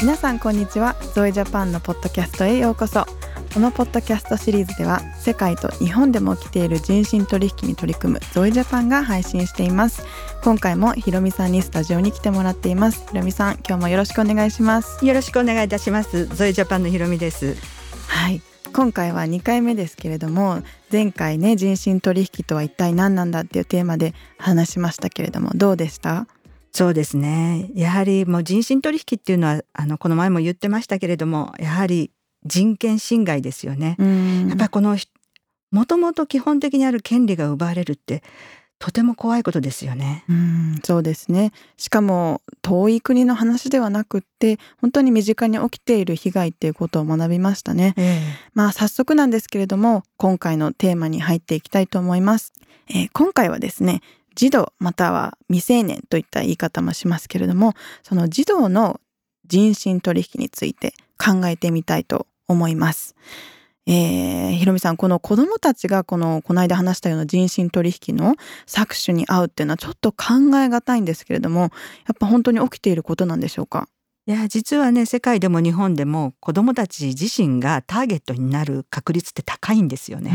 皆さんこんにちは。ゾエジャパンのポッドキャストへようこそ。このポッドキャストシリーズでは世界と日本でも起きている人身取引に取り組むゾエジャパンが配信しています。今回もひろみさんにスタジオに来てもらっています。ひろみさん今日もよろしくお願いします。よろしくお願いいたします。ゾエジャパンのひろみです。はい今回は2回目ですけれども前回ね人身取引とは一体何なんだっていうテーマで話しましたけれどもどうでした？そうですね。やはりもう人身取引っていうのはあのこの前も言ってましたけれどもやはり人権侵害ですよね。やっぱりこのもともと基本的にある権利が奪われるってとても怖いことですよね。うんそうですねしかも遠い国の話ではなくって本当に身近に起きている被害っていうことを学びましたね。えー、まあ早速なんですけれども今回のテーマに入っていきたいと思います。えー、今回はですね児童または未成年といった言い方もしますけれどもその児童の人身取引について考えてみたいと思います。えー、ひろみさんこの子どもたちがこのこの間話したような人身取引の搾取に遭うっていうのはちょっと考えがたいんですけれどもやっぱ本当に起きていることなんでしょうか？いや実はね世界でも日本でも子どもたち自身がターゲットになる確率って高いんですよね。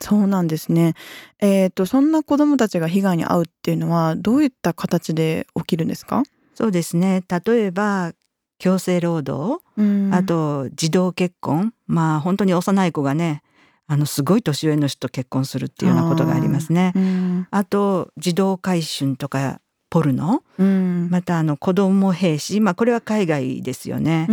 そうなんですね。えっ、ー、とそんな子どもたちが被害に遭うっていうのはどういった形で起きるんですか？そうですね。例えば強制労働、あと児童結婚。まあ本当に幼い子がねあのすごい年上の人と結婚するっていうようなことがありますね。あと児童買春とかポルノ、またあの子供兵士。まあこれは海外ですよね。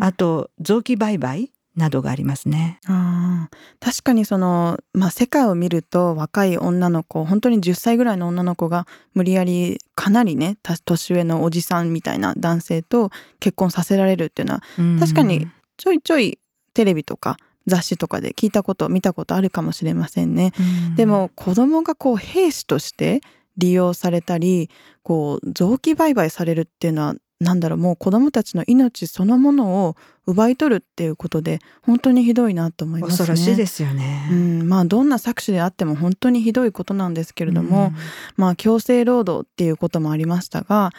あと臓器売買などがありますね。あ確かにその、まあ、世界を見ると若い女の子本当に10歳ぐらいの女の子が無理やりかなりね年上のおじさんみたいな男性と結婚させられるっていうのは、確かにちょいちょいテレビとか雑誌とかで聞いたこと見たことあるかもしれませんね。でも子供がこう兵士として利用されたりこう臓器売買されるっていうのはなんだろうもう子供たちの命そのものを奪い取るっていうことで本当にひどいなと思いますね。恐ろしいですよね。うん、まあどんな搾取であっても本当にひどいことなんですけれども、うん、まあ強制労働っていうこともありましたが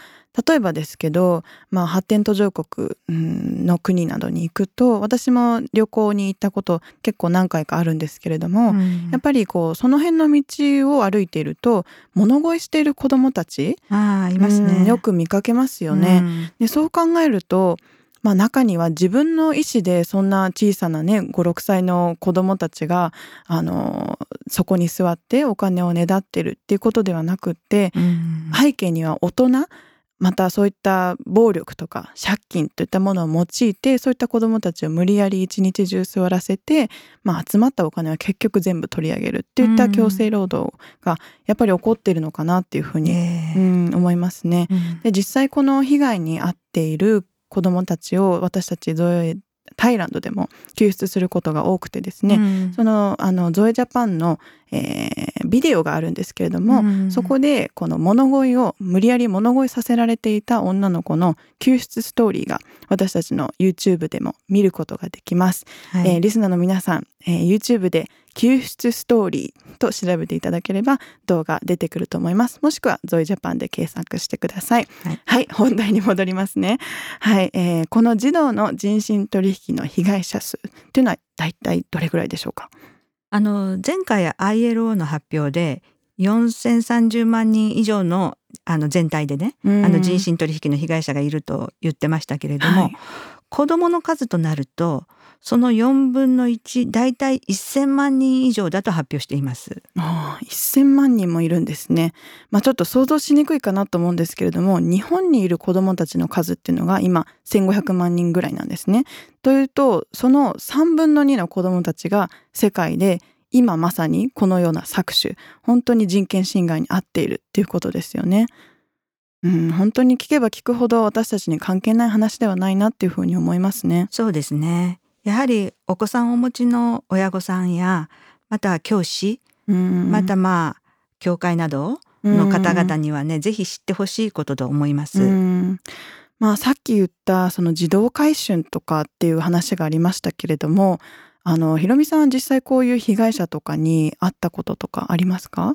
例えばですけど、まあ、発展途上国の国などに行くと私も旅行に行ったこと結構何回かあるんですけれども、うん、やっぱりこうその辺の道を歩いていると物乞いしている子どもたちあいますね、よく見かけますよね。うん、でそう考えるとまあ、中には自分の意思でそんな小さなね56歳の子どもたちがあのそこに座ってお金をねだってるっていうことではなくって、うん、背景には大人またそういった暴力とか借金といったものを用いてそういった子どもたちを無理やり一日中座らせて、まあ、集まったお金は結局全部取り上げるっていった強制労働がやっぱり起こっているのかなっていうふうに、うん、思いますね。で実際この被害に遭っている子どもたちを私たちゾエタイランドでも救出することが多くてですね、うん、そのあのゾエジャパンの、えー、ビデオがあるんですけれども、うん、そこでこの物乞いを無理やり物乞いさせられていた女の子の救出ストーリーが私たちの YouTube でも見ることができます。はい、えー、リスナーの皆さん、えー、YouTube で救出ストーリーと調べていただければ動画出てくると思います。もしくはゾイジャパンで検索してください。はい、はい、本題に戻りますね。はい、えー、この児童の人身取引の被害者数というのはだいたいどれぐらいでしょうか？あの前回 ILO の発表で4030万人以上のあの全体でね、あの人身取引の被害者がいると言ってましたけれども、はい、子どもの数となるとその4分の1大体1000万人以上だと発表していますああ1000万人もいるんですね、まあ、ちょっと想像しにくいかなと思うんですけれども日本にいる子どもたちの数っていうのが今1500万人ぐらいなんですね。というとその3分の2の子どもたちが世界で今まさにこのような搾取本当に人権侵害に遭っているっていうことですよね。うん、本当に聞けば聞くほど私たちに関係ない話ではないなっていうふうに思いますね。そうですね。やはりお子さんをお持ちの親御さんやまた教師、またまあ教会などの方々にはね、ぜひ知ってほしいことと思います。まあ、さっき言ったその児童回春とかっていう話がありましたけれどもあのひろみさんは実際こういう被害者とかに会ったこととかありますか？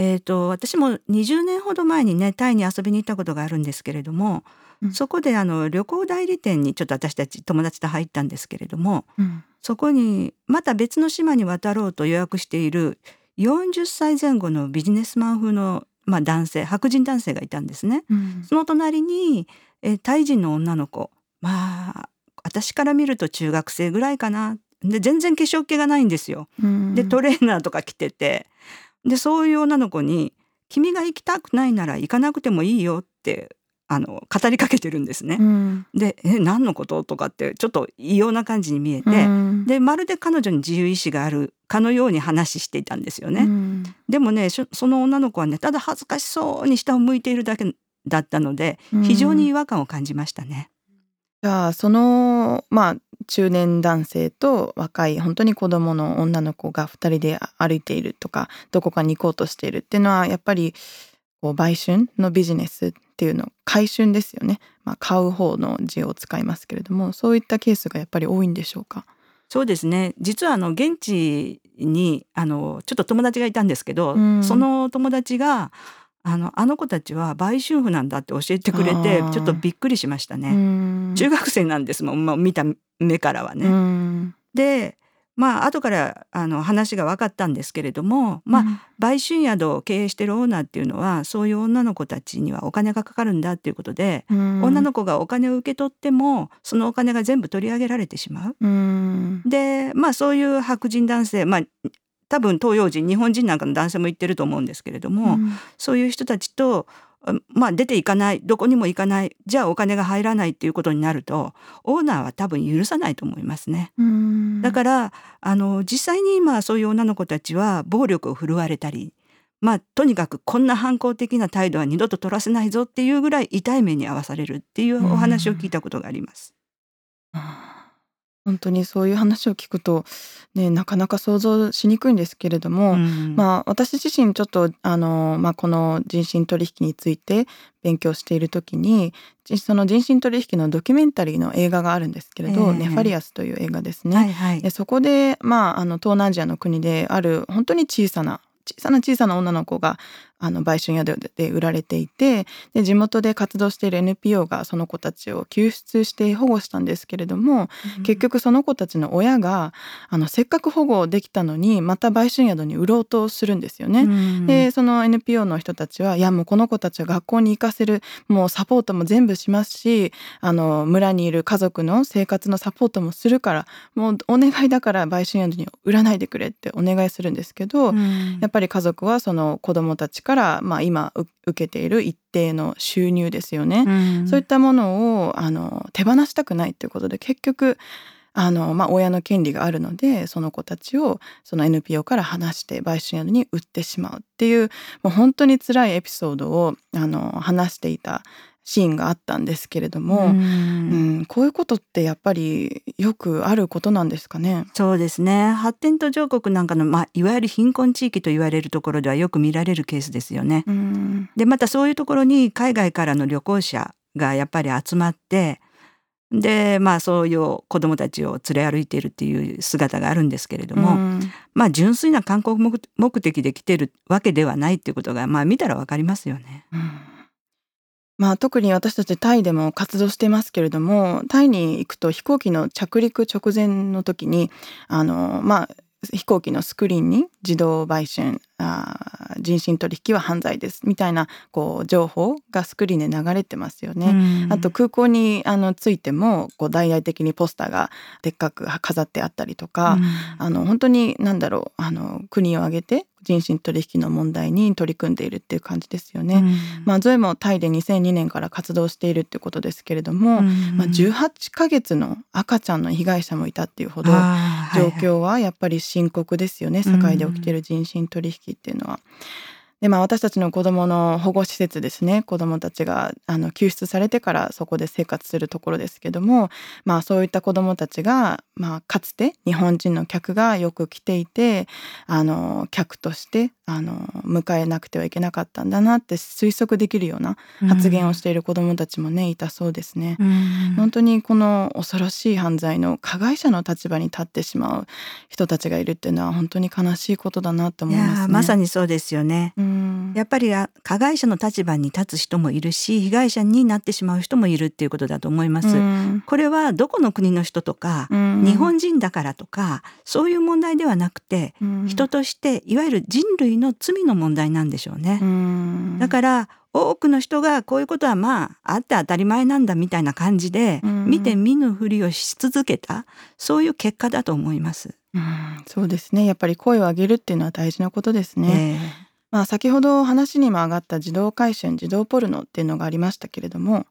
えーと、私も20年ほど前にねタイに遊びに行ったことがあるんですけれども、うん、そこであの旅行代理店にちょっと私たち友達と入ったんですけれども、うん、そこにまた別の島に渡ろうと予約している40歳前後のビジネスマン風の、まあ、男性白人男性がいたんですね。うん、その隣に、えー、タイ人の女の子。まあ私から見ると中学生ぐらいかな。で全然化粧気がないんですよ。でトレーナーとか着ててでそういう女の子に「君が行きたくないなら行かなくてもいいよ」ってあの語りかけてるんですね。うん、で「え何のこと?」とかってちょっと異様な感じに見えて、うん、でまるで彼女に自由意志があるかのように話していたんですよね。うん、でもねその女の子はねただ恥ずかしそうに下を向いているだけだったので非常に違和感を感じましたね。じゃあそのまあ中年男性と若い本当に子供の女の子が2人で歩いているとかどこかに行こうとしているっていうのはやっぱりこう売春のビジネスっていうの買春ですよね、まあ、買う方の字を使いますけれどもそういったケースがやっぱり多いんでしょうか？そうですね。実はあの現地にあのちょっと友達がいたんですけど、うん、その友達があのあの子たちは売春婦なんだって教えてくれてちょっとびっくりしましたね。中学生なんですもん、まあ、見た目からはね。でまあ後からあの話が分かったんですけれども、まあ、売春宿を経営してるオーナーっていうのはそういう女の子たちにはお金がかかるんだっていうことで、女の子がお金を受け取ってもそのお金が全部取り上げられてしまう。でまあそういう白人男性、まあ、多分東洋人日本人なんかの男性も言ってると思うんですけれども、うん、そういう人たちとまあ出ていかないどこにも行かないじゃあお金が入らないっていうことになるとオーナーは多分許さないと思いますね。だからあの実際に今そういう女の子たちは暴力を振るわれたりまあとにかくこんな反抗的な態度は二度と取らせないぞっていうぐらい痛い目に遭わされるっていうお話を聞いたことがあります。本当にそういう話を聞くと、ね、なかなか想像しにくいんですけれども、うん、まあ私自身ちょっとあの、まあ、この人身取引について勉強している時にその人身取引のドキュメンタリーの映画があるんですけれど「えー、ネファリアス」という映画ですね。はいはい、でそこで、まあ、あの東南アジアの国である本当に小さな小さな小さな女の子があの売春宿で売られていてで地元で活動している NPO がその子たちを救出して保護したんですけれども、うん、結局その子たちの親があのせっかく保護できたのにまた売春宿に売ろうとするんですよね。うん、でその NPO の人たちはいやもうこの子たちは学校に行かせるもうサポートも全部しますしあの村にいる家族の生活のサポートもするからもうお願いだから売春宿に売らないでくれってお願いするんですけど、うん、やっぱり家族はその子どもたちから、まあ、今受けている一定の収入ですよね、うん、そういったものをあの手放したくないということで結局あの、まあ、親の権利があるのでその子たちをその NPO から離して売春宿に売ってしまうっていうもう本当に辛いエピソードをあの話していたシーンがあったんですけれども、うん、うん、こういうことってやっぱりよくあることなんですかね？そうですね発展途上国なんかの、まあ、いわゆる貧困地域と言われるところではよく見られるケースですよね。うん、でまたそういうところに海外からの旅行者がやっぱり集まってでまあそういう子どもたちを連れ歩いているっていう姿があるんですけれども、うん、まあ純粋な観光目的で来てるわけではないっていうことがまあ見たらわかりますよね。うんまあ、特に私たちタイでも活動してますけれどもタイに行くと飛行機の着陸直前の時にあの、まあ、飛行機のスクリーンに自動売春あ人身取引は犯罪ですみたいなこう情報がスクリーンで流れてますよね。あと空港にあの着いてもこう大々的にポスターがでっかく飾ってあったりとか、あの本当に何だろうあの国を挙げて人身取引の問題に取り組んでいるっていう感じですよね。うん、まあゾエもタイで2002年から活動しているってことですけれども、うん、まあ、18ヶ月の赤ちゃんの被害者もいたっていうほど状況はやっぱり深刻ですよね、世界で起きている人身取引っていうのは。でまあ私たちの子どもの保護施設ですね子どもたちがあの救出されてからそこで生活するところですけどもまあそういった子どもたちが、まあ、かつて日本人の客がよく来ていてあの客としてあの迎えなくてはいけなかったんだなって推測できるような発言をしている子どもたちもね、いたそうですね。本当にこの恐ろしい犯罪の加害者の立場に立ってしまう人たちがいるっていうのは本当に悲しいことだなと思いますね。まさにそうですよね。やっぱり加害者の立場に立つ人もいるし被害者になってしまう人もいるっていうことだと思います。これはどこの国の人とか日本人だからとかそういう問題ではなくて人としていわゆる人類の罪の問題なんでしょうね。だから多くの人がこういうことはまああって当たり前なんだみたいな感じで見て見ぬふりをし続けたそういう結果だと思います。うん、そうですね。やっぱり声を上げるっていうのは大事なことですね。えーまあ、先ほど話にも上がった児童回春児童ポルノっていうのがありましたけれども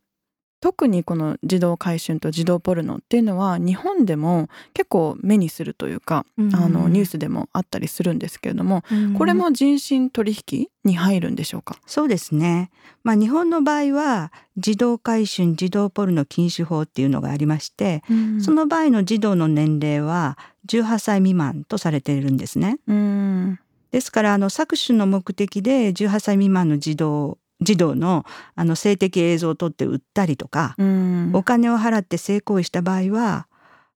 特にこの児童回春と児童ポルノっていうのは日本でも結構目にするというか、うん、あのニュースでもあったりするんですけれども、うん、これも人身取引に入るんでしょうか？そうですね、まあ、日本の場合は児童回春児童ポルノ禁止法っていうのがありまして、うん、その場合の児童の年齢は18歳未満とされているんですね。ですからあの搾取の目的で18歳未満の児童児童のあの性的映像を撮って売ったりとか、うん、お金を払って性行為した場合は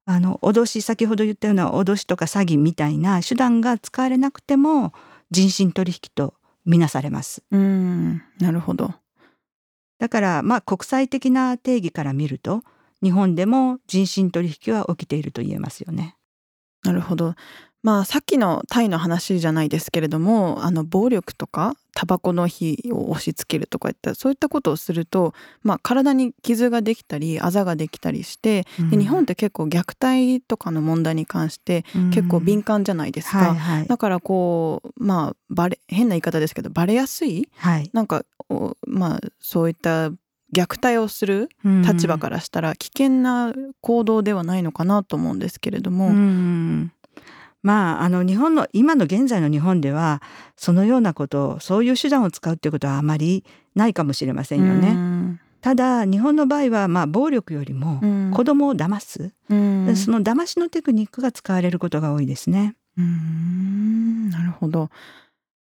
あの脅し先ほど言ったような脅しとか詐欺みたいな手段が使われなくても人身取引とみなされます。うんなるほど。だからまあ国際的な定義から見ると日本でも人身取引は起きていると言えますよね。なるほど。まあさっきのタイの話じゃないですけれどもあの暴力とかタバコの火を押し付けるとかいったそういったことをすると、まあ、体に傷ができたりあざができたりして、うん、で日本って結構虐待とかの問題に関して結構敏感じゃないですか、うんはいはい、だからこうまあバレ変な言い方ですけどバレやすい、はい、なんかまあそういった虐待をする立場からしたら危険な行動ではないのかなと思うんですけれども。うんまあ、あの日本の今の現在の日本ではそのようなことそういう手段を使うっていうことはあまりないかもしれませんよね。ただ日本の場合はまあ暴力よりも子供を騙す、うん、その騙しのテクニックが使われることが多いですね。うんなるほど。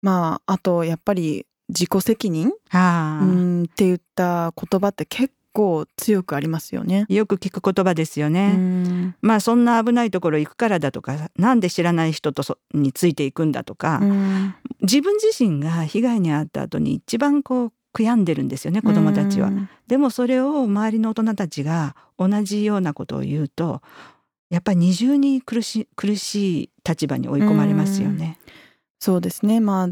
まああとやっぱり自己責任？うんって言った言葉って結構強くありますよね。よく聞く言葉ですよね。まあそんな危ないところ行くからだとかなんで知らない人とについていくんだとか自分自身が被害に遭った後に一番こう悔やんでるんですよね子供たちは。でもそれを周りの大人たちが同じようなことを言うとやっぱり二重に苦し苦しい立場に追い込まれますよね。そうですね。まあ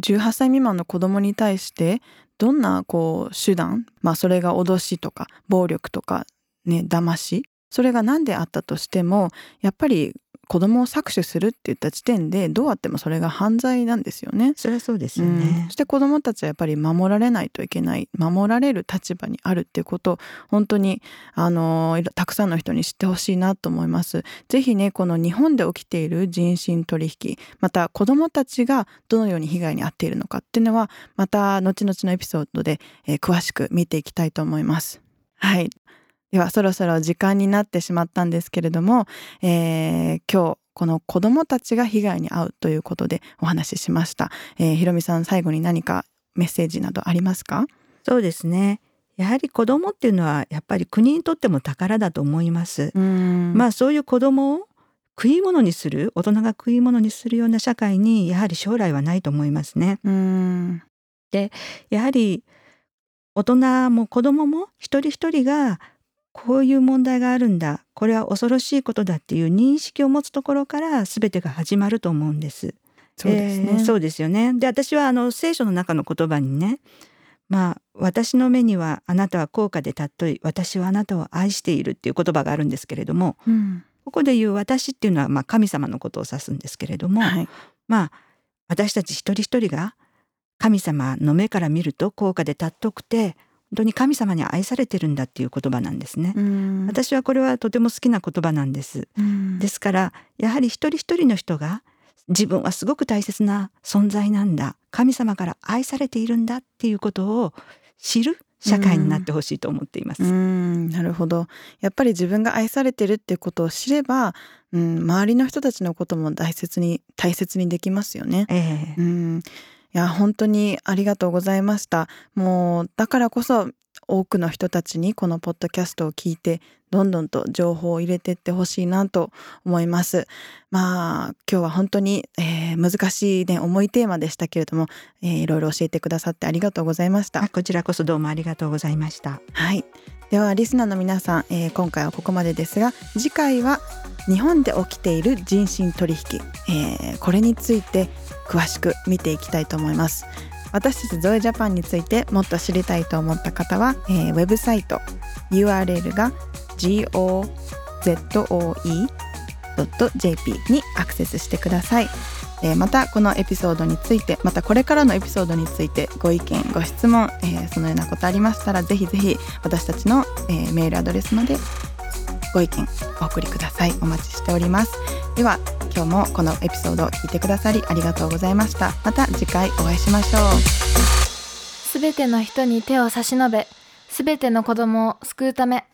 18歳未満の子供に対してどんなこう手段まあそれが脅しとか暴力とかね騙しそれが何であったとしてもやっぱり子供を搾取するって言った時点でどうあってもそれが犯罪なんですよね。それはそうですよね、うん、そして子供たちはやっぱり守られないといけない守られる立場にあるっていうことを本当にあのたくさんの人に知ってほしいなと思います。ぜひねこの日本で起きている人身取引また子供たちがどのように被害に遭っているのかっていうのはまた後々のエピソードで、えー、詳しく見ていきたいと思います。はいではそろそろ時間になってしまったんですけれども、えー、今日この子どもたちが被害に遭うということでお話ししました、えー、ひろみさん最後に何かメッセージなどありますか？そうですね。やはり子供っていうのはやっぱり国にとっても宝だと思います。まあそういう子供を食い物にする大人が食い物にするような社会にやはり将来はないと思いますね。でやはり大人も子供も一人一人がこういう問題があるんだ。これは恐ろしいことだっていう認識を持つところから全てが始まると思うんです。そうですね、えー、そうですよね。で私はあの聖書の中の言葉にねまあ私の目にはあなたは高価で尊い私はあなたを愛しているっていう言葉があるんですけれども、うん、ここで言う私っていうのはまあ神様のことを指すんですけれども、はい、まあ私たち一人一人が神様の目から見ると高価で尊くて本当に神様に愛されてるんだっていう言葉なんですね。私はこれはとても好きな言葉なんです。ですからやはり一人一人の人が自分はすごく大切な存在なんだ神様から愛されているんだっていうことを知る社会になってほしいと思っています。うんなるほどやっぱり自分が愛されてるっていうことを知れば、うん、周りの人たちのことも大切に大切にできますよね。えー、うんいや本当にありがとうございました。もうだからこそ多くの人たちにこのポッドキャストを聞いてどんどんと情報を入れていってほしいなと思います。まあ今日は本当に、えー、難しいね重いテーマでしたけれども、えー、いろいろ教えてくださってありがとうございました。こちらこそどうもありがとうございました。はい。ではリスナーの皆さん、えー、今回はここまでですが次回は日本で起きている人身取引、えー、これについて詳しく見ていきたいと思います。私たちゾエジャパンについてもっと知りたいと思った方は、えー、ウェブサイト URL が gozoe.jp にアクセスしてください、えー、またこのエピソードについてまたこれからのエピソードについてご意見ご質問、えー、そのようなことありましたらぜひぜひ私たちの、え、メールアドレスまでご意見お送りください。お待ちしております。では今日もこのエピソードを聞いてくださりありがとうございました。また次回お会いしましょう。すべての人に手を差し伸べすべての子供を救うため